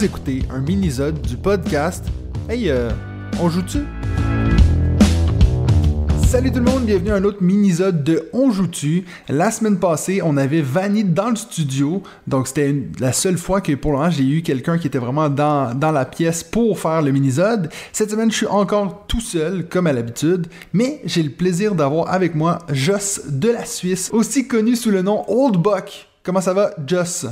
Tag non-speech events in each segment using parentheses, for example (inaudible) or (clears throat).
Vous écoutez un mini-sode du podcast Hey, euh, on joue-tu? Salut tout le monde, bienvenue à un autre mini-sode de On joue-tu? La semaine passée, on avait Vanny dans le studio, donc c'était la seule fois que pour l'instant j'ai eu quelqu'un qui était vraiment dans, dans la pièce pour faire le mini-sode. Cette semaine, je suis encore tout seul, comme à l'habitude, mais j'ai le plaisir d'avoir avec moi Joss de la Suisse, aussi connu sous le nom Old Buck. Comment ça va, Joss?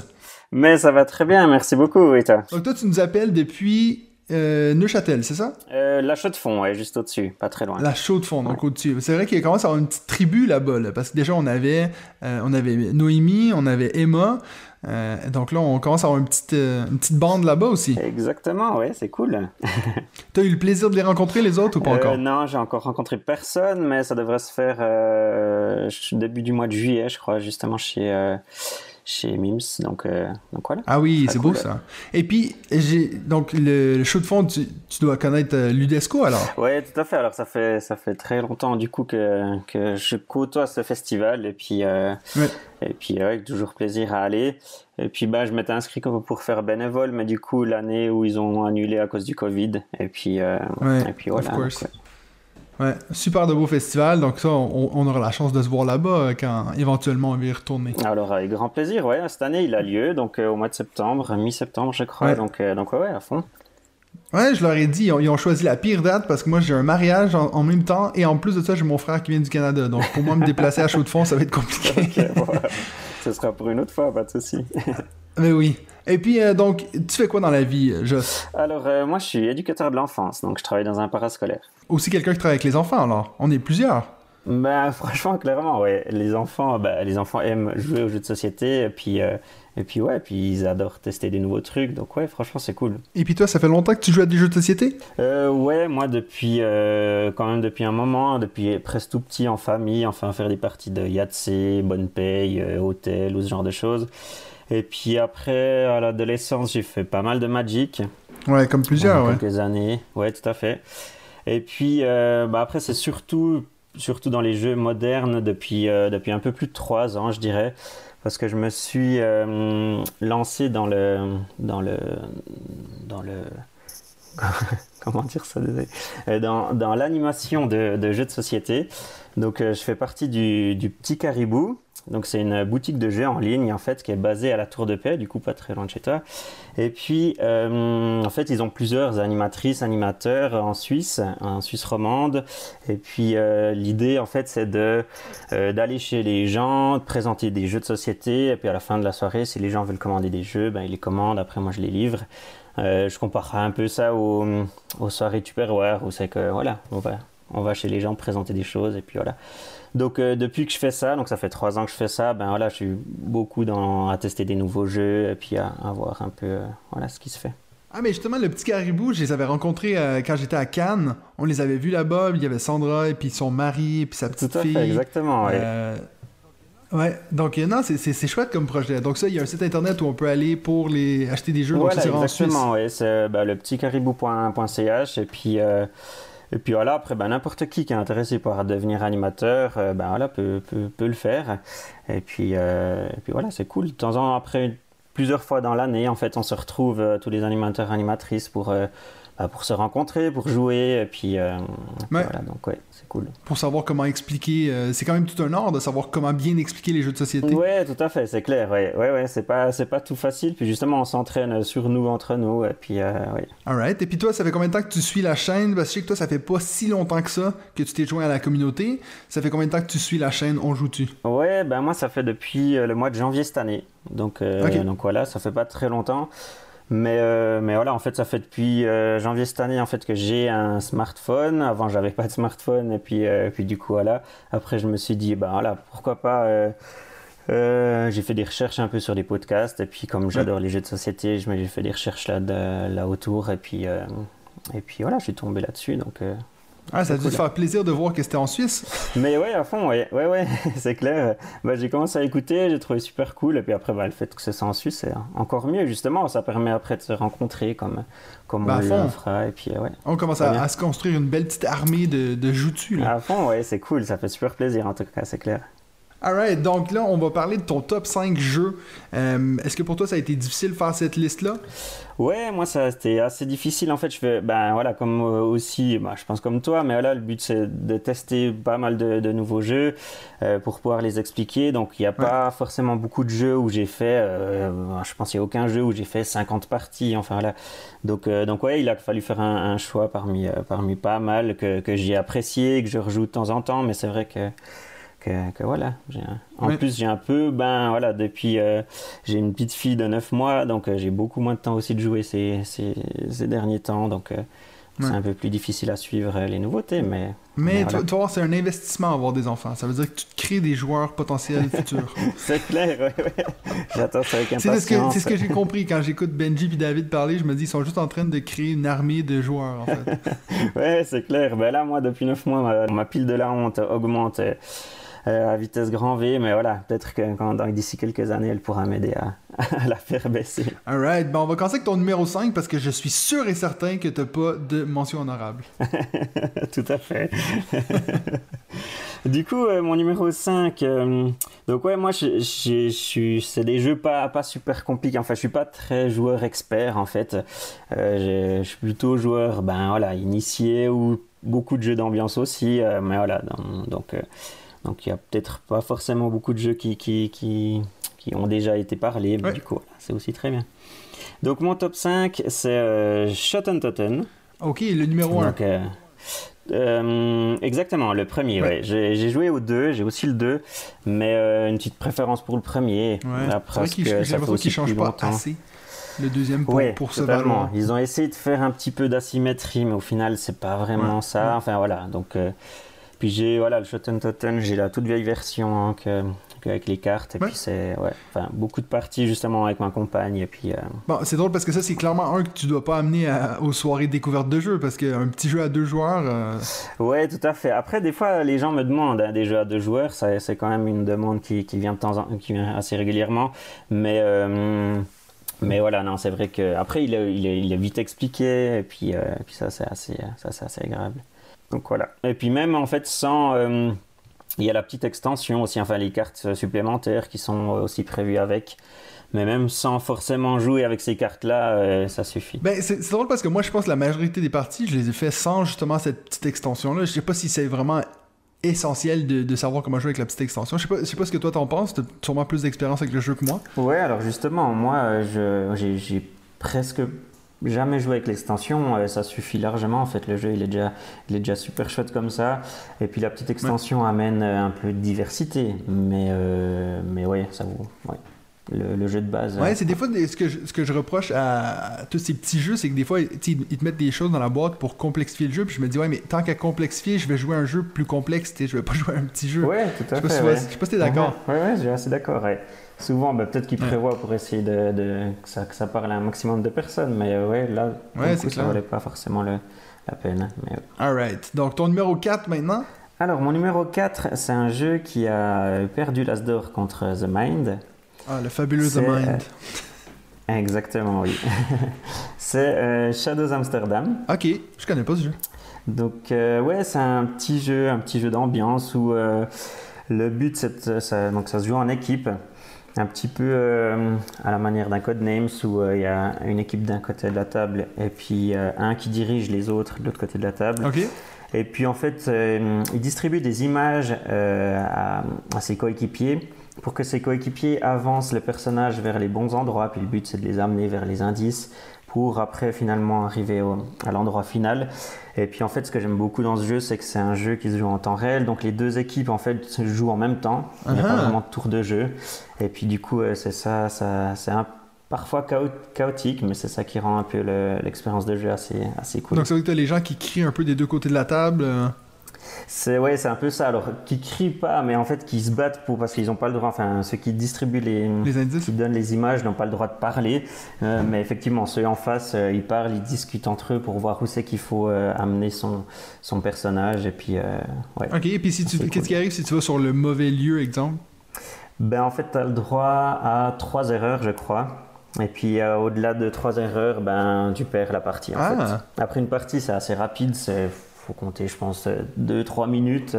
Mais ça va très bien, merci beaucoup, et toi Donc toi, tu nous appelles depuis euh, Neuchâtel, c'est ça? Euh, La chaux de fond, ouais, juste au-dessus, pas très loin. La chaux de fond, donc au-dessus. C'est vrai qu'il commence à avoir une petite tribu là-bas, là, parce que déjà, on avait, euh, on avait Noémie, on avait Emma, donc là, on commence à avoir une petite, une petite bande là-bas aussi. Exactement, ouais, c'est cool. (laughs) T'as eu le plaisir de les rencontrer, les autres, ou pas encore? Non, j'ai encore rencontré personne, mais ça devrait se faire début du mois de juillet, je crois, justement chez, chez Mims, donc, euh, donc voilà. Ah oui, c'est cool. beau ça. Et puis, j'ai donc le, le show de fond, tu, tu dois connaître euh, l'UDESCO alors? Ouais, tout à fait. Alors ça fait ça fait très longtemps du coup que que je côtoie ce festival et puis euh, Ouais. et puis ouais, avec toujours plaisir à aller. Et puis bah je m'étais inscrit pour faire bénévole, mais du coup l'année où ils ont annulé à cause du Covid. Et puis euh, Ouais, et puis of voilà. course. donc, ouais. Ouais, super de beau festival, donc ça, on, on aura la chance de se voir là-bas euh, quand éventuellement on va y retourner. Alors avec grand plaisir. Ouais, cette année il a lieu donc euh, au mois de septembre, mi-septembre je crois. Ouais. Donc euh, donc ouais, ouais à fond. Ouais, je leur ai dit, ils ont, ils ont choisi la pire date parce que moi j'ai un mariage en, en même temps et en plus de ça, j'ai mon frère qui vient du Canada. Donc pour moi, me déplacer à chaud de fond, ça va être compliqué. (laughs) Ok, bon, (laughs) ce sera pour une autre fois, pas de souci. (laughs) Mais oui. Et puis, euh, donc, tu fais quoi dans la vie, Joss? Alors euh, moi je suis éducateur de l'enfance, donc je travaille dans un parascolaire. Aussi quelqu'un qui travaille avec les enfants, alors On est plusieurs. Ben, (laughs) franchement, clairement, ouais. Les enfants, bah, les enfants aiment jouer aux jeux de société, et puis, euh, et puis ouais, puis ils adorent tester des nouveaux trucs, donc ouais, franchement, c'est cool. Et puis toi, ça fait longtemps que tu joues à des jeux de société? Euh, ouais, moi, depuis, euh, quand même, depuis un moment, depuis presque tout petit en famille, enfin, faire des parties de Yahtzee, Bonne Paye, euh, Hôtel, ou ce genre de choses. Et puis après, à l'adolescence, j'ai fait pas mal de Magic. Ouais, comme plusieurs, ouais. quelques années. Ouais, tout à fait. Et puis euh, bah après, c'est surtout, surtout dans les jeux modernes depuis, euh, depuis un peu plus de trois ans, je dirais. Parce que je me suis euh, lancé dans le. Dans le. Dans le. (laughs) Comment dire ça désolé. Euh, Dans, dans l'animation de, de jeux de société. Donc, je fais partie du, du Petit Caribou. Donc, c'est une boutique de jeux en ligne, en fait, qui est basée à la Tour de Paix, du coup, pas très loin de chez toi. Et puis, euh, en fait, ils ont plusieurs animatrices, animateurs en Suisse, en Suisse romande. Et puis, euh, l'idée, en fait, c'est euh, d'aller chez les gens, de présenter des jeux de société. Et puis, à la fin de la soirée, si les gens veulent commander des jeux, ben, ils les commandent. Après, moi, je les livre. Je comparerai un peu ça aux, aux soirées Tupperware, où c'est que, voilà, on va chez les gens présenter des choses. Et puis, voilà. Donc euh, depuis que je fais ça, donc ça fait trois ans que je fais ça, ben voilà, je suis beaucoup dans à tester des nouveaux jeux et puis à, à voir un peu euh, voilà ce qui se fait. Ah, mais justement, le petit caribou, je les avais rencontrés euh, quand j'étais à Cannes. On les avait vus là-bas. Il y avait Sandra, et puis son mari, et puis sa petite Tout à fille. fait, exactement. ouais. Ouais, donc non, c'est- chouette comme projet. Donc ça, il y a un site internet où on peut aller pour les acheter des jeux. donc Voilà, ça, c'est en Suisse. exactement, ouais, c'est bah, le petit caribou.ch et puis euh, et puis voilà après ben n'importe qui qui est intéressé par devenir animateur euh, ben voilà peut, peut, peut le faire. Et puis euh, puis voilà c'est cool. De temps en temps après plusieurs fois dans l'année en fait on se retrouve euh, tous les animateurs animatrices pour pour se rencontrer pour jouer et puis, euh, puis Ouais. voilà donc ouais c'est cool Pour savoir comment expliquer. euh, c'est quand même tout un art de savoir comment bien expliquer les jeux de société. Ouais, tout à fait, c'est clair. Ouais, ouais, ouais, c'est pas, c'est pas tout facile. Puis justement, on s'entraîne sur nous, entre nous. Et puis, euh, ouais. Alright. Et puis toi, ça fait combien de temps que tu suis la chaîne? Parce que je sais que toi, ça fait pas si longtemps que ça que tu t'es joint à la communauté. Ça fait combien de temps que tu suis la chaîne? On joue-tu? Ouais, ben moi, ça fait depuis euh, le mois de janvier cette année. Euh, donc voilà, ça fait pas très longtemps. Mais, euh, mais voilà, en fait, ça fait depuis euh, janvier cette année en fait que j'ai un smartphone. Avant, j'avais pas de smartphone. Et puis, euh, puis du coup, voilà. Après, je me suis dit, ben voilà, pourquoi pas. j'ai fait des recherches un peu sur les podcasts. Et puis, comme j'adore les jeux de société, j'ai fait des recherches là, de- là autour. Et puis, et puis voilà, je suis tombé là-dessus. Donc, Ah, ça a dû cool. te faire plaisir de voir que c'était en Suisse. mais ouais, à fond, ouais, ouais, ouais, (laughs) c'est clair. Bah, j'ai commencé à écouter, j'ai trouvé super cool, et puis après, bah, le fait que c'est ça en Suisse, c'est encore mieux, justement. Ça permet après de se rencontrer comme, comme Bah, on le fera, et puis ouais. On commence à se construire une belle petite armée de, de joutus. là. À fond, ouais, c'est cool, ça fait super plaisir en tout cas, c'est clair. Alright, donc là, on va parler de ton top 5 jeux. Euh, Est-ce que pour toi, ça a été difficile de faire cette liste-là? Ouais, moi, ça c'était assez difficile. En fait, je fais, ben voilà, comme euh, aussi, bah, je pense comme toi, mais voilà, le but c'est de tester pas mal de, de nouveaux jeux euh, pour pouvoir les expliquer. Donc, il n'y a pas forcément beaucoup de jeux où j'ai fait, euh, je pense qu'il n'y a aucun jeu où j'ai fait 50 parties. Enfin, voilà. Donc, donc ouais, il a fallu faire un, un choix parmi, parmi pas mal que, que j'ai apprécié, que je rejoue de temps en temps, mais c'est vrai que que, que voilà. En plus, j'ai un peu, ben voilà, depuis, euh, j'ai une petite fille de 9 mois, donc euh, j'ai beaucoup moins de temps aussi de jouer ces, ces, ces derniers temps, donc euh, c'est un peu plus difficile à suivre les nouveautés, mais. Mais voilà. tu c'est un investissement avoir des enfants. Ça veut dire que tu te crées des joueurs potentiels (laughs) futurs. C'est clair, ouais, ouais. J'attends ça avec C'est ce que, impatience. c'est ce que j'ai compris quand j'écoute Benji et David parler. Je me dis, ils sont juste en train de créer une armée de joueurs, en fait. (laughs) Ouais, c'est clair. Ben là, moi, depuis 9 mois, ma, ma pile de la honte augmente à vitesse grand V, mais voilà, peut-être que d'ici quelques années, elle pourra m'aider à, (laughs) à la faire baisser. Alright, bon, on va commencer avec ton numéro 5 parce que je suis sûr et certain que t'as pas de mention honorable. (laughs) Tout à fait. (laughs) du coup, euh, mon numéro 5, euh, donc ouais, moi, je, je- je suis, c'est des jeux pas, pas super compliqués. Enfin, je suis pas très joueur expert, en fait. Euh, je, je suis plutôt joueur, ben voilà, initié ou beaucoup de jeux d'ambiance aussi. euh, mais voilà, donc euh, donc il y a peut-être pas forcément beaucoup de jeux qui, qui, qui, qui ont déjà été parlés, mais Ouais. du coup, c'est aussi très bien. Donc mon top 5, c'est euh, Shot Totten. Ok, le numéro 1. Donc, euh, euh, exactement, le premier, Ouais. ouais. J'ai joué au 2, j'ai aussi le 2, mais euh, une petite préférence pour le premier. Ouais. C'est Après, vrai que ça fait aussi change plus pas longtemps. assez le deuxième pour, Ouais, pour se totalement. valoir. Ils ont essayé de faire un petit peu d'asymétrie, mais au final, c'est pas vraiment Ouais, ça. ouais. Enfin voilà, donc. euh, puis j'ai voilà le Shotten Totten, j'ai la toute vieille version hein, que, que avec les cartes et Ouais. puis c'est ouais, beaucoup de parties justement avec ma compagne et puis euh, Bon, c'est drôle parce que ça, c'est clairement un que tu dois pas amener à- aux soirées découvertes de jeux parce qu'un petit jeu à deux joueurs. euh, Ouais, tout à fait. Après, des fois, les gens me demandent hein, des jeux à deux joueurs. Ça, c'est quand même une demande qui, qui vient de temps en, qui vient assez régulièrement. Mais, euh, mais voilà, non, c'est vrai que après, il est, il est, il est vite expliqué. Et puis, euh, puis ça, c'est assez, ça, c'est assez agréable. Donc voilà. Et puis même en fait, sans, euh, il y a la petite extension aussi, enfin les cartes supplémentaires qui sont aussi prévues avec. Mais même sans forcément jouer avec ces cartes-là, euh, ça suffit. Ben, c'est drôle parce que moi, je pense que la majorité des parties, je les ai fait sans justement cette petite extension-là. Je sais pas si c'est vraiment essentiel de, de savoir comment jouer avec la petite extension. Je sais pas, je sais pas ce que toi t'en penses. T'as sûrement plus d'expérience avec le jeu que moi. Ouais, alors justement, moi, euh, j'ai presque jamais joué avec l'extension. euh, ça suffit largement. En fait, le jeu, il est déjà, il est déjà super chouette comme ça. Et puis la petite extension amène euh, un peu de diversité. Mais, euh, mais ouais, ça vaut. Ouais. Le, le jeu de base. Ouais, euh, c'est des fois ce que je, ce que je reproche à, à tous ces petits jeux, c'est que des fois, ils, ils te mettent des choses dans la boîte pour complexifier le jeu. Puis je me dis, ouais, mais tant qu'à complexifier, je vais jouer un jeu plus complexe. Je vais pas (laughs) jouer un petit jeu. Ouais, tout je à pas fait. si, ouais. je sais pas si t'es d'accord. Ouais, ouais, je suis assez d'accord. ouais. Souvent, bah, peut-être qu'ils Ouais. prévoient pour essayer de, de- que, ça, que ça parle à un maximum de personnes. Mais euh, ouais, là, Ouais, coup, ça valait pas forcément le- la peine. Mais. Alright. Donc, ton numéro 4 maintenant? Alors, mon numéro 4, c'est un jeu qui a perdu l'As d'or contre The Mind. Ah, le fabuleux The C'est, Mind. (laughs) Exactement, oui. (laughs) c'est euh, Shadows Amsterdam. Ok, je connais pas ce jeu. Donc, euh, ouais, c'est un petit jeu, un petit jeu d'ambiance où euh, le but, c'est ça, donc ça se joue en équipe. Un petit peu euh, à la manière d'un Codenames où euh, il y a une équipe d'un côté de la table et puis euh, un qui dirige les autres de l'autre côté de la table. Et puis en fait, il distribue des images à, à ses coéquipiers pour que ses coéquipiers avancent le personnage vers les bons endroits. Puis le but, c'est de les amener vers les indices pour après finalement arriver au- à l'endroit final. Et puis en fait, ce que j'aime beaucoup dans ce jeu, c'est que c'est un jeu qui se joue en temps réel. Donc les deux équipes en fait se jouent en même temps. Il n'y a pas vraiment de tour de jeu. Et puis du coup, euh, c'est ça, ça c'est un parfois chao- chaotique, mais c'est ça qui rend un peu le- l'expérience de jeu assez, assez cool. Donc, ça veut dire que t'as les gens qui crient un peu des deux côtés de la table. C'est ouais, c'est un peu ça. Alors, qui crient pas, mais en fait, qui se battent pour parce qu'ils n'ont pas le droit. Enfin, ceux qui distribuent les, Les qui donnent les images n'ont pas le droit de parler. Euh, mais effectivement, ceux en face, euh, ils parlent, ils discutent entre eux pour voir où c'est qu'il faut euh, amener son son personnage. Et puis, ouais. Ok, et puis si tu, C'est qu'est-ce cool. qui arrive si tu vas sur le mauvais lieu, exemple? Ben en fait, tu as le droit à trois erreurs, je crois. Et puis au-delà de trois erreurs, ben tu perds la partie. En Ah. fait. Après une partie, c'est assez rapide, c'est faut compter, je pense, 2-3 minutes.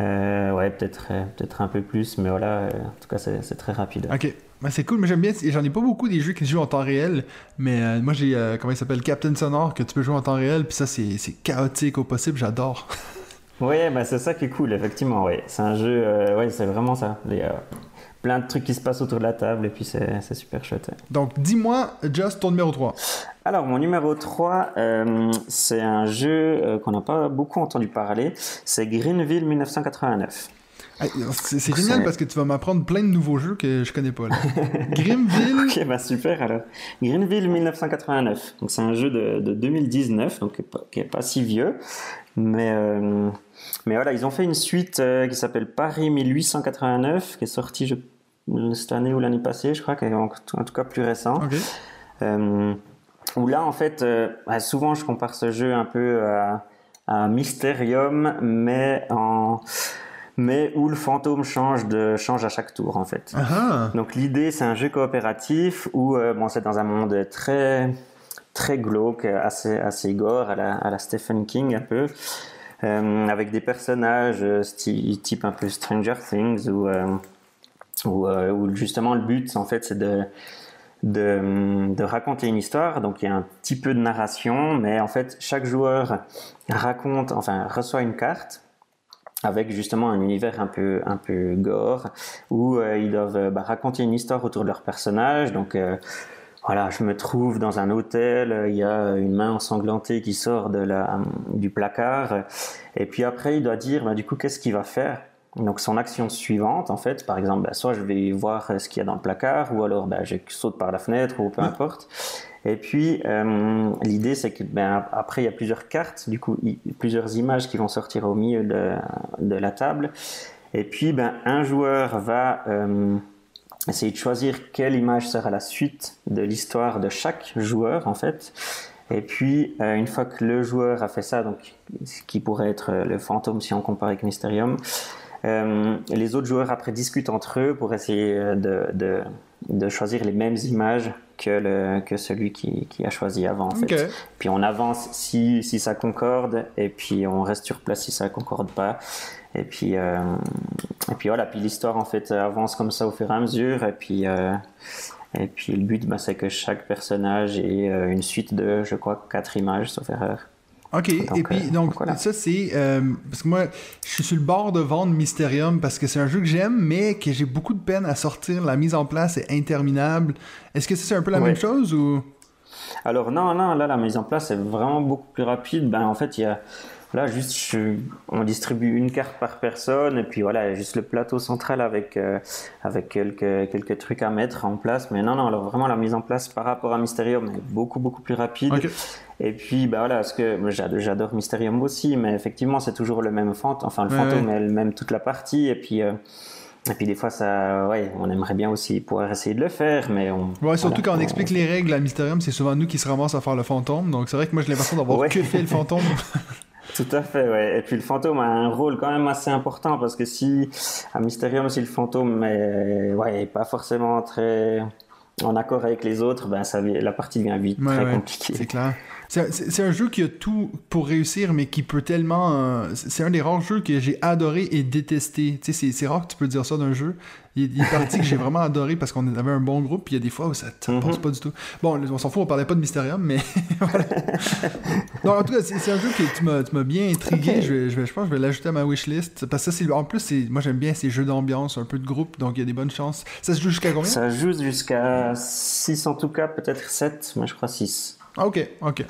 ouais, peut-être peut-être un peu plus, mais voilà, en tout cas, c'est très rapide. Ok. Ben, c'est cool, mais j'aime bien. J'en ai pas beaucoup des jeux qui se jouent en temps réel, mais moi j'ai, comment il s'appelle, Captain Sonore, que tu peux jouer en temps réel, puis ça c'est chaotique au possible, j'adore. (laughs) Oui, bah c'est ça qui est cool, effectivement. Ouais. C'est un jeu, euh, ouais, c'est vraiment ça. Plein de trucs qui se passent autour de la table et puis c'est super chouette. Donc, dis-moi, Just, ton numéro 3. Alors, mon numéro 3, euh, c'est un jeu euh, qu'on n'a pas beaucoup entendu parler. C'est Greenville 1989. C'est génial parce que tu vas m'apprendre plein de nouveaux jeux que je connais pas. (laughs) Greenville. ok, bah super alors. Greenville 1989. Donc c'est un jeu de, de 2019, donc qui est, pas, si vieux, mais mais voilà, ils ont fait une suite euh, qui s'appelle Paris 1889, qui est sortie cette année ou l'année passée, je crois, qui est en, tout cas plus récent. Euh, où là, en fait, euh, bah, souvent je compare ce jeu un peu à, Mysterium, mais en mais où le fantôme change de change à chaque tour en fait. Ah ah. Donc l'idée c'est un jeu coopératif où bon c'est dans un monde très très glauque, assez assez gore à la, à la Stephen King un peu. Euh, avec des personnages euh, type un peu Stranger Things ou euh, où, justement le but en fait c'est de, de, de, raconter une histoire. Donc il y a un petit peu de narration, mais en fait chaque joueur raconte, enfin reçoit une carte avec justement un univers un peu un peu gore où ils doivent bah, raconter une histoire autour de leur personnage. Donc voilà, je me trouve dans un hôtel, il y a une main ensanglantée qui sort de la, du placard, et puis après il doit dire, bah, du coup, qu'est-ce qu'il va faire? Donc son action suivante, en fait, par exemple, bah, soit je vais voir ce qu'il y a dans le placard, ou alors bah, je saute par la fenêtre, ou peu importe. Et puis euh, l'idée c'est que ben, après il y a plusieurs cartes, du coup plusieurs images qui vont sortir au milieu de, la table. Et puis ben, un joueur va euh, essayer de choisir quelle image sera la suite de l'histoire de chaque joueur en fait. Et puis euh, une fois que le joueur a fait ça, donc ce qui pourrait être le fantôme si on compare avec Mysterium, les autres joueurs après discutent entre eux pour essayer de, de choisir les mêmes images que, le, que celui qui, qui a choisi avant en fait. Puis on avance si, si ça concorde et puis on reste sur place si ça concorde pas. Et puis, euh, et puis voilà, puis l'histoire en fait avance comme ça au fur et à mesure. Et puis, euh, et puis le but, bah, c'est que chaque personnage ait euh, une suite de, je crois, quatre images, sauf erreur. Ok, et puis donc ça c'est parce que moi je suis sur le bord de vendre Mysterium parce que c'est un jeu que j'aime mais que j'ai beaucoup de peine à sortir. La mise en place est interminable. Est-ce que c'est un peu la même chose ou? Alors non non là la mise en place est vraiment beaucoup plus rapide. Ben en fait il y a Là, juste, on distribue une carte par personne, et puis voilà, juste le plateau central avec, euh, avec quelques, quelques trucs à mettre en place. Mais non, non, alors vraiment, la mise en place par rapport à Mysterium est beaucoup, beaucoup plus rapide. Et puis, bah voilà, parce que j'adore Mysterium aussi, mais effectivement, c'est toujours le même fantôme, enfin, le fantôme est le même toute la partie, et puis. Euh, et puis des fois, ça, ouais, on aimerait bien aussi pouvoir essayer de le faire, mais on. Ouais, surtout quand on, explique les règles à Mysterium, c'est souvent nous qui se ramassent à faire le fantôme. Donc c'est vrai que moi j'ai l'impression d'avoir que fait le fantôme. (laughs) Tout à fait, ouais. Et puis le fantôme a un rôle quand même assez important parce que si à Mysterium, si le fantôme est, ouais, pas forcément très en accord avec les autres, ben ça, la partie devient vite très compliquée. C'est clair. C'est un jeu qui a tout pour réussir, mais qui peut tellement. Euh, c'est un des rares jeux que j'ai adoré et détesté. Tu sais, c'est rare que tu peux dire ça d'un jeu. Il y a des parties que j'ai vraiment adoré parce qu'on avait un bon groupe, puis il y a des fois où ça ne mhm. passe pas du tout. Bon, on s'en fout, on parlait pas de Mysterium, mais (laughs) voilà. non, en tout cas, c'est un jeu que tu m'as bien intrigué. Je, vais, je, je pense que je vais l'ajouter à ma wishlist. Parce que ça, en plus, moi j'aime bien ces jeux d'ambiance, un peu de groupe, donc il y a des bonnes chances. Ça se joue jusqu'à combien? Ça joue jusqu'à 6 en tout cas, peut-être 7, mais je crois 6. Ah, ok, ok.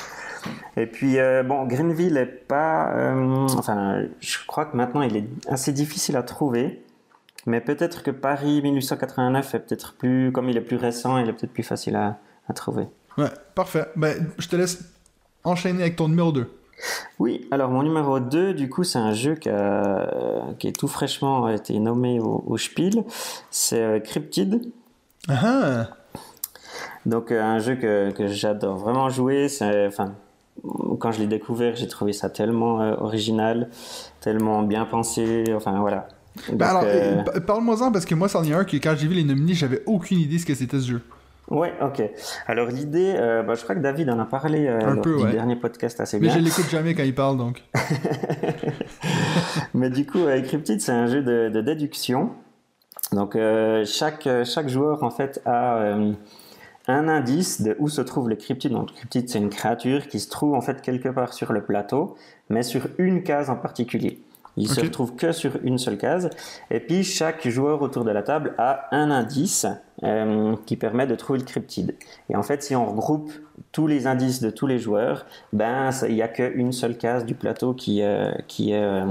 Et puis, euh, bon, Greenville est pas. Euh, enfin, je crois que maintenant il est assez difficile à trouver. Mais peut-être que Paris 1889 est peut-être plus. Comme il est plus récent, il est peut-être plus facile à, à, trouver. Ouais, parfait. Ben, je te laisse enchaîner avec ton numéro 2. Oui, alors mon numéro 2, du coup, c'est un jeu qui, qui, est tout fraîchement été nommé au, au Spiel. C'est euh, Cryptid. Ah, ah. Donc euh, un jeu que, que j'adore vraiment jouer. Enfin, quand je l'ai découvert, j'ai trouvé ça tellement euh, original, tellement bien pensé. Enfin voilà. Alors, euh, parle-moi-en parce que moi, c'en est un que quand j'ai vu les nominés, j'avais aucune idée ce que c'était ce jeu. Ouais, ok. Alors l'idée, euh, bah, je crois que David en a parlé euh, Un lors peu, du ouais. dernier podcast assez Mais bien. je l'écoute jamais quand il parle, donc. (laughs) Mais du coup, euh, Cryptid, c'est un jeu de, de déduction. Donc chaque, chaque joueur en fait a un indice de où se trouve le cryptide. Donc le cryptide, c'est une créature qui se trouve en fait quelque part sur le plateau, mais sur une case en particulier. Il se Ok. retrouve que sur une seule case. Et puis chaque joueur autour de la table a un indice euh, qui permet de trouver le cryptide. Et en fait, si on regroupe tous les indices de tous les joueurs, ben il n'y a qu'une seule case du plateau qui, euh, qui, est, euh,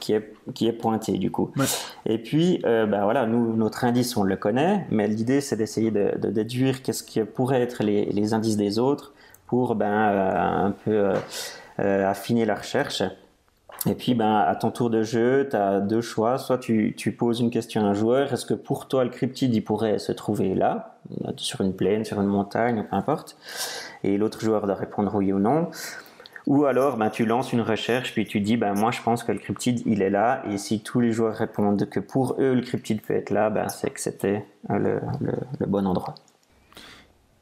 qui, est, qui est pointée du coup. Ouais. Et puis, euh, ben voilà, nous, notre indice, on le connaît, mais l'idée, c'est d'essayer de, de déduire qu'est-ce qui pourrait être les, les indices des autres pour ben, un peu affiner la recherche. Et puis, ben, à ton tour de jeu, tu as deux choix. Soit tu, poses une question à un joueur, est-ce que pour toi, le cryptide, il pourrait se trouver là, sur une plaine, sur une montagne, peu importe. Et l'autre joueur doit répondre oui ou non? Ou alors, ben, tu lances une recherche, puis tu dis, ben, moi, je pense que le cryptide, il est là. Et si tous les joueurs répondent que pour eux, le cryptide peut être là, ben, c'est que c'était le bon endroit.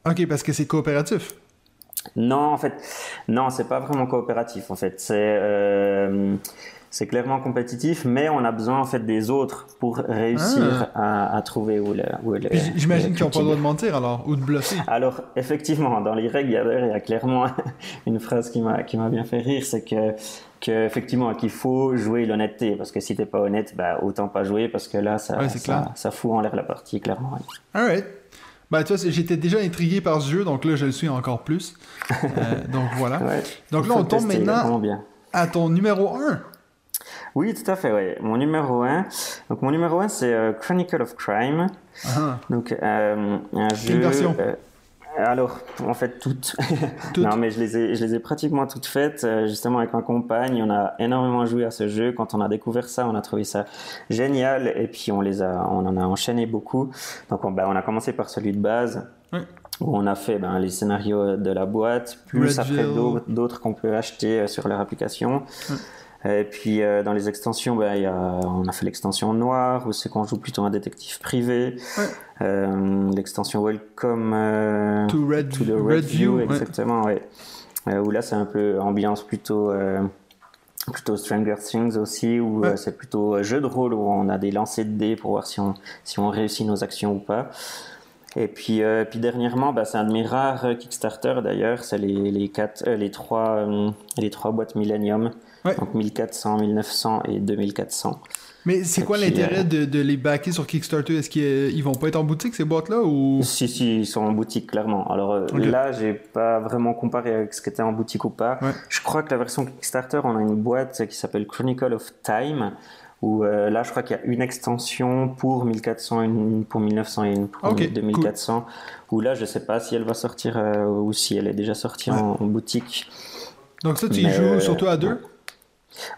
Ok, parce que c'est coopératif. Non, en fait, non, c'est pas vraiment coopératif. En fait, c'est euh, c'est clairement compétitif, mais on a besoin en fait des autres pour réussir à, à trouver où le. Ah. J'imagine qu'ils n'ont pas le droit de mentir alors, ou de bluffer. Alors, effectivement, dans les règles, il y a, clairement (laughs) une phrase qui m'a qui m'a bien fait rire, c'est que que effectivement qu'il faut jouer l'honnêteté parce que si t'es pas honnête, bah autant pas jouer parce que là ça Ouais, ça, ça fout en l'air la partie clairement. ouais. Alright. Ben, tu vois, j'étais déjà intrigué par ce jeu, donc là, je le suis encore plus. Euh, (laughs) donc voilà. Ouais. Donc là, on tombe tester, maintenant bien. à ton numéro 1. Oui, tout à fait, ouais. Mon numéro 1. Donc, mon numéro 1, c'est euh, Chronicle of Crime. Ah, Donc, euh, un jeu. Quelle version alors, en fait, toutes. (laughs) Toutes. non, mais je les, ai, je les ai pratiquement toutes faites. euh, justement, avec ma compagne, on a énormément joué à ce jeu. Quand on a découvert ça, on a trouvé ça génial. Et puis, on, les a, on en a enchaîné beaucoup. Donc, on, ben, on a commencé par celui de base. Où on a fait ben, les scénarios de la boîte, plus après d'autres qu'on peut acheter euh, sur leur application. Et puis euh, dans les extensions, ben, il y a, on a fait l'extension noire où c'est qu'on joue plutôt un détective privé. Ouais. Euh, l'extension Welcome euh, To Red, to the Red Red View. Exactement, ouais. Euh, où là c'est un peu ambiance plutôt euh, plutôt Stranger Things aussi, où Ouais. euh, c'est plutôt jeu de rôle où on a des lancers de dés pour voir si on si on réussit nos actions ou pas. Et puis, euh, puis dernièrement, bah, c'est un de mes rares euh, Kickstarter d'ailleurs, c'est les, les, quatre, euh, les, trois, euh, les trois boîtes Millennium, Ouais. donc 1400, 1900 et 2400. Mais c'est quoi l'intérêt de, de les backer sur Kickstarter? Est-ce qu'ils vont pas être en boutique, ces boîtes-là ou... Si, si, ils sont en boutique clairement. Alors euh, Ok. là, j'ai pas vraiment comparé avec ce qui était en boutique ou pas. Ouais. Je crois que la version Kickstarter, on a une boîte qui s'appelle Chronicle of Time. Où euh, là, je crois qu'il y a une extension pour 1400, une pour 1900 et une pour Ok, 2400. Où là, je sais pas si elle va sortir euh, ou si elle est déjà sortie Ouais. en, en boutique. Donc ça, tu y joues euh, surtout à deux?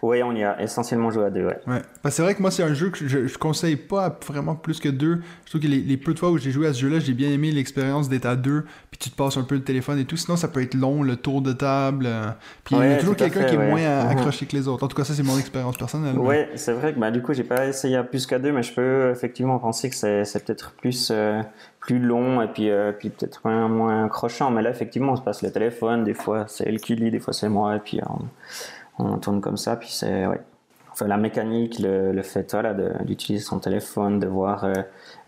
Ouais. Oui, on y a essentiellement joué à deux, ouais. Ouais. Que c'est vrai que moi, c'est un jeu que je, je conseille pas vraiment plus que deux. Je trouve que les, les peu de fois où j'ai joué à ce jeu-là, j'ai bien aimé l'expérience d'être à deux, puis tu te passes un peu le téléphone et tout. Sinon, ça peut être long, le tour de table. euh, Puis il y a toujours quelqu'un qui est ouais. moins Mhm. accroché que les autres. En tout cas, ça, c'est mon expérience personnelle. Ouais, c'est vrai que bah, du coup, j'ai pas essayé à plus qu'à deux, mais je peux effectivement penser que c'est, c'est peut-être plus, euh, plus long et puis, euh, puis peut-être moins, moins accrochant. Mais là, effectivement, on se passe le téléphone. Des fois, c'est elle qui lit, des fois, c'est moi. Et puis, on, tourne comme ça. Puis, c'est. Ouais. Enfin, la mécanique, le, le fait voilà, d'utiliser son téléphone, de voir euh,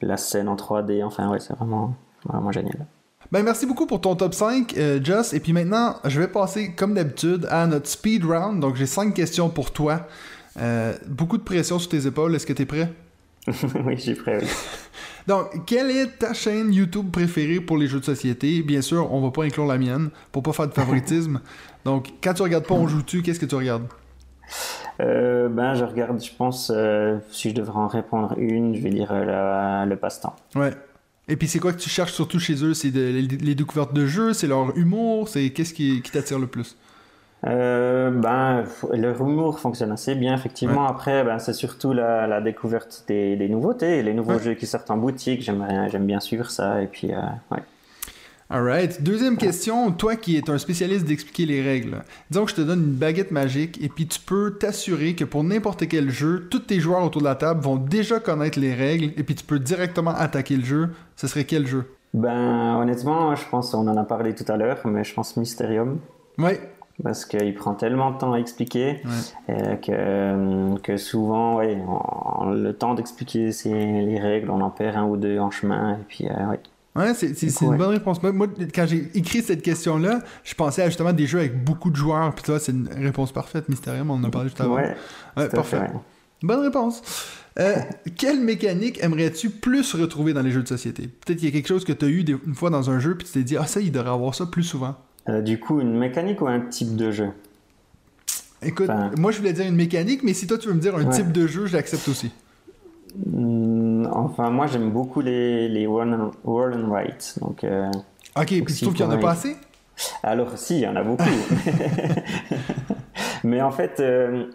la scène en 3D. Enfin, ouais, c'est vraiment, vraiment génial. Ben, merci beaucoup pour ton top 5, euh, Joss. Et puis maintenant, je vais passer, comme d'habitude, à notre speed round. Donc, j'ai 5 questions pour toi. Euh, beaucoup de pression sur tes épaules. Est-ce que tu es prêt? (laughs) oui, je suis prêt. Oui. (laughs) Donc, quelle est ta chaîne YouTube préférée pour les jeux de société? Bien sûr, on va pas inclure la mienne pour pas faire de favoritisme. (laughs) Donc, quand tu regardes pas On joue-tu, qu'est-ce que tu regardes? Euh, ben, je regarde, je pense, euh, si je devrais en répondre une, je vais dire euh, la- le passe-temps. Ouais. Et puis, c'est quoi que tu cherches surtout chez eux? C'est de- les, les découvertes de jeux? C'est leur humour? C'est qu'est-ce qui, qui t'attire le plus? Euh, ben, le humour fonctionne assez bien, effectivement. Après, ben, c'est surtout la, la découverte des, des nouveautés, les nouveaux Ouais. jeux qui sortent en boutique. J'aime bien, j'aime bien suivre ça. Et puis, euh, ouais. Alright. Deuxième question. Toi qui es un spécialiste d'expliquer les règles. Disons que je te donne une baguette magique et puis tu peux t'assurer que pour n'importe quel jeu, tous tes joueurs autour de la table vont déjà connaître les règles et puis tu peux directement attaquer le jeu. Ce serait quel jeu? Ben, honnêtement, je pense, on en a parlé tout à l'heure, mais je pense Mysterium. Ouais. Parce qu'il prend tellement de temps à expliquer Ouais. que, que souvent, ouais, on- le temps d'expliquer les règles, on en perd un ou deux en chemin. Et puis, euh, ouais. Ouais, c'est une ouais. bonne réponse. Moi, moi, quand j'ai écrit cette question-là, je pensais à justement des jeux avec beaucoup de joueurs, puis là, c'est une réponse parfaite. Mysterium, on en a parlé juste avant. Ouais, parfait. Bonne réponse. Euh, (laughs) quelle mécanique aimerais-tu plus retrouver dans les jeux de société? Peut-être qu'il y a quelque chose que tu as eu des- une fois dans un jeu, puis tu t'es dit, ah, ça, il devrait avoir ça plus souvent. Euh, du coup, une mécanique ou un type de jeu? Écoute, Enfin- moi, je voulais dire une mécanique, mais si toi, tu veux me dire un Ouais. type de jeu, je l'accepte aussi. Hmm, Enfin, moi, j'aime beaucoup les, les roll and, write. Donc, euh, Ok, puis tu trouves qu'il y en a pas assez? alors, si, il y en a beaucoup. (laughs) (laughs) Mais en fait, euh,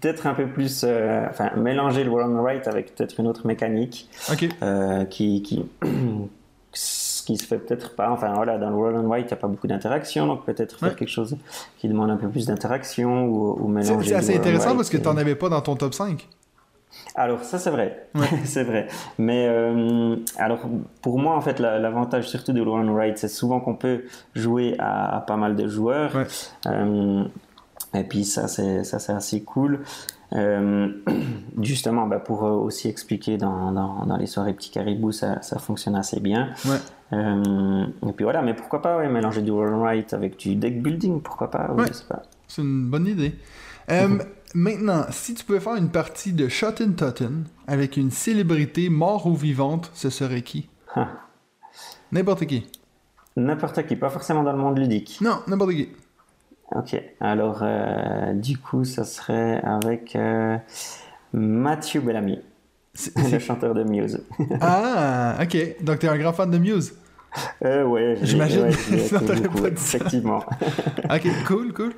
peut-être un peu plus. euh, enfin, mélanger le roll and write avec peut-être une autre mécanique Ok. qui. qui (clears throat) qui se fait peut-être pas, enfin voilà, dans le roll and write, il n'y a pas beaucoup d'interaction, donc peut-être faire Ouais. quelque chose qui demande un peu plus d'interaction ou, ou C'est mélanger. c'est assez intéressant parce que tu n'en avais pas dans ton top 5. Alors ça c'est vrai, Ouais. (laughs) c'est vrai. Mais euh, alors pour moi en fait la- l'avantage surtout de Roll and Write c'est souvent qu'on peut jouer à, à pas mal de joueurs. Ouais. Euh, et puis ça c'est ça c'est assez cool. Euh, (clears throat) justement bah, pour aussi expliquer dans, dans, dans les soirées petits caribous ça, ça fonctionne assez bien. Ouais. Euh, et puis voilà mais pourquoi pas ouais, mélanger du Roll and Write avec du deck building pourquoi pas Ouais. pas. C'est une bonne idée. Euh, (laughs) Maintenant, si tu pouvais faire une partie de Shot and Totten avec une célébrité mort ou vivante, ce serait qui? Ah. N'importe qui. N'importe qui pas forcément dans le monde ludique. Non, n'importe qui. Ok, alors euh, du coup, ça serait avec Matthew Bellamy, (laughs) le chanteur de Muse. Ah, ok. Donc, t'es un grand fan de Muse. Euh, ouais, J'imagine. ouais, (laughs) effectivement. (laughs) Ok, cool, cool.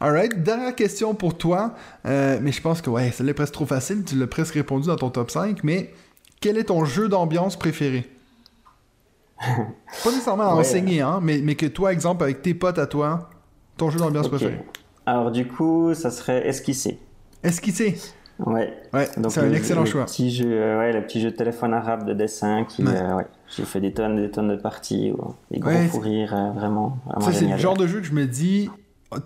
Alright, dernière question pour toi. Euh, mais je pense que, ouais, celle-là est presque trop facile. Tu l'as presque répondu dans ton top 5. Mais quel est ton jeu d'ambiance préféré? (laughs) Pas nécessairement à Ouais. enseigner, hein, mais, mais que toi, exemple, avec tes potes à toi, ton jeu d'ambiance préféré. Alors du coup, ça serait esquisser. Esquisser. Ouais. Ouais, c'est un le- excellent le choix. Petit jeu, euh, ouais, le petit jeu de téléphone arabe de dessin qui, Ouais. euh, j'ai fait des tonnes, des tonnes de parties, des gros Ouais, euh, vraiment, vraiment Ça, c'est le genre de jeu que je me dis,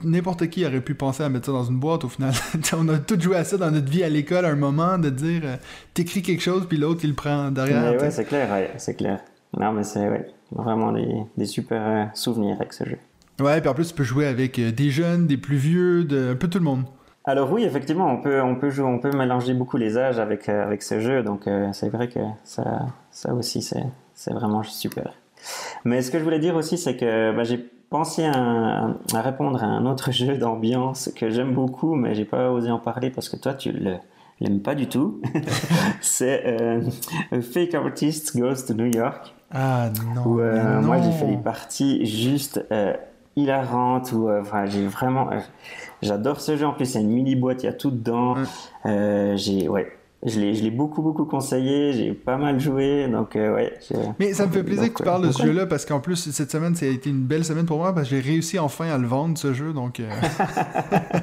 n'importe qui aurait pu penser à mettre ça dans une boîte au final. (laughs) On a tous joué à ça dans notre vie à l'école à un moment, de dire, euh, t'écris quelque chose, puis l'autre, il le prend derrière. Ouais, c'est clair, ouais, c'est clair. Non, mais c'est ouais, vraiment des, des super euh, souvenirs avec ce jeu. Ouais, puis en plus, tu peux jouer avec euh, des jeunes, des plus vieux, de, un peu tout le monde. Alors oui, effectivement, on peut, on peut jouer, on peut mélanger beaucoup les âges avec, avec ce jeu, donc c'est vrai que ça, ça aussi, c'est, c'est vraiment super. Mais ce que je voulais dire aussi, c'est que bah, j'ai pensé à, à répondre à un autre (laughs) jeu d'ambiance que j'aime beaucoup, mais j'ai pas osé en parler parce que toi, tu le l'aimes pas du tout. (laughs) c'est euh, A (laughs) Fake Artist Goes to New York. Ah non. où euh, moi j'ai fait des parties juste euh, hilarantes où euh, enfin, j'ai vraiment euh, j'adore ce jeu en plus a une mini boîte il y a tout dedans. Euh, j'ai ouais je l'ai je l'ai beaucoup beaucoup conseillé j'ai pas mal joué donc euh, ouais Mais ça me fait plaisir Donc, que tu parles de ce jeu-là parce qu'en plus, cette semaine, ça a été une belle semaine pour moi parce que j'ai réussi enfin à le vendre, ce jeu. Donc. euh. (laughs)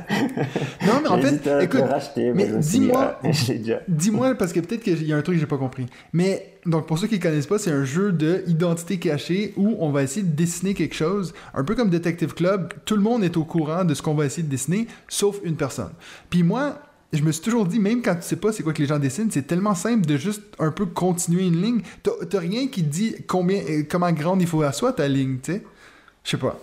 non, mais en fait, à écoute, racheter mais dis-moi- ah, (laughs) déjà Dis-moi, parce que peut-être qu'il y a un truc que j'ai pas compris. Mais, donc, pour ceux qui ne connaissent pas, c'est un jeu de identité cachée où on va essayer de dessiner quelque chose. Un peu comme Detective Club, tout le monde est au courant de ce qu'on va essayer de dessiner, sauf une personne. Puis moi, je me suis toujours dit, même quand tu sais pas c'est quoi que les gens dessinent, c'est tellement simple de juste un peu continuer une ligne. T'as rien qui dit combien, euh, comment grande il faut qu'elle soit ta ligne, tu sais. Je sais pas.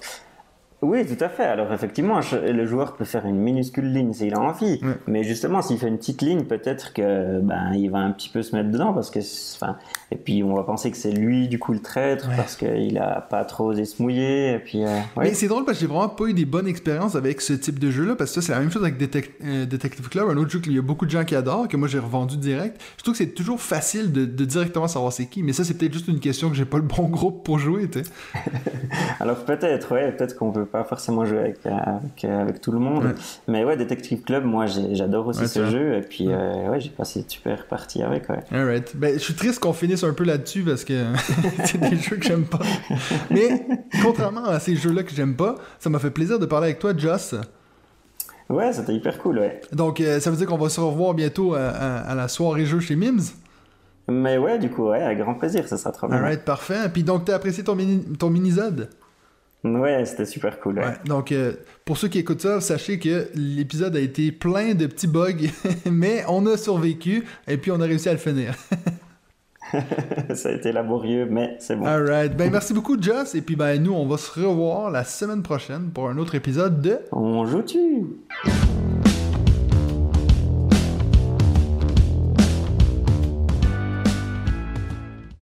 Oui, tout à fait. Alors effectivement, le joueur peut faire une minuscule ligne s'il a envie, mais justement, s'il fait une petite ligne, peut-être que ben il va un petit peu se mettre dedans parce que, enfin, et puis on va penser que c'est lui du coup le traître Ouais. parce qu'il a pas trop osé se mouiller. Et puis, euh, ouais. Mais c'est drôle parce que j'ai vraiment pas eu des bonnes expériences avec ce type de jeu-là, parce que c'est la même chose avec Detec- euh, Detective Club, un autre jeu qu'il y a beaucoup de gens qui adorent, que moi j'ai revendu direct. Je trouve que c'est toujours facile de, de directement savoir c'est qui, mais ça, c'est peut-être juste une question que j'ai pas le bon (laughs) groupe pour jouer, tu. Alors peut-être, ouais, peut-être qu'on peut pas forcément jouer avec avec, avec tout le monde, Ouais. mais ouais, Detective Club, moi j'adore aussi Ouais, ce jeu et puis euh, ouais, j'ai passé une super partie avec. Ouais. Alright. Ben, je suis triste qu'on finisse un peu là-dessus parce que (laughs) c'est des jeux que j'aime pas. Mais, contrairement à ces jeux-là que j'aime pas, ça m'a fait plaisir de parler avec toi, Joss. Ouais, c'était hyper cool, ouais. Donc, euh, ça veut dire qu'on va se revoir bientôt à, à- à la soirée jeu chez Mims? Mais ouais, du coup, ouais, avec grand plaisir, ça sera trop bien. Alright, parfait. Puis donc, t'as apprécié ton mini ton minisode? Ouais, c'était super cool. Ouais. donc, euh, pour ceux qui écoutent ça, sachez que l'épisode a été plein de petits bugs, (laughs) mais on a survécu et puis on a réussi à le finir. (laughs) ça a été laborieux, mais c'est bon. Alright. Ben, merci beaucoup, Joss. Et puis, ben, nous, on va se revoir la semaine prochaine pour un autre épisode de On joue-tu?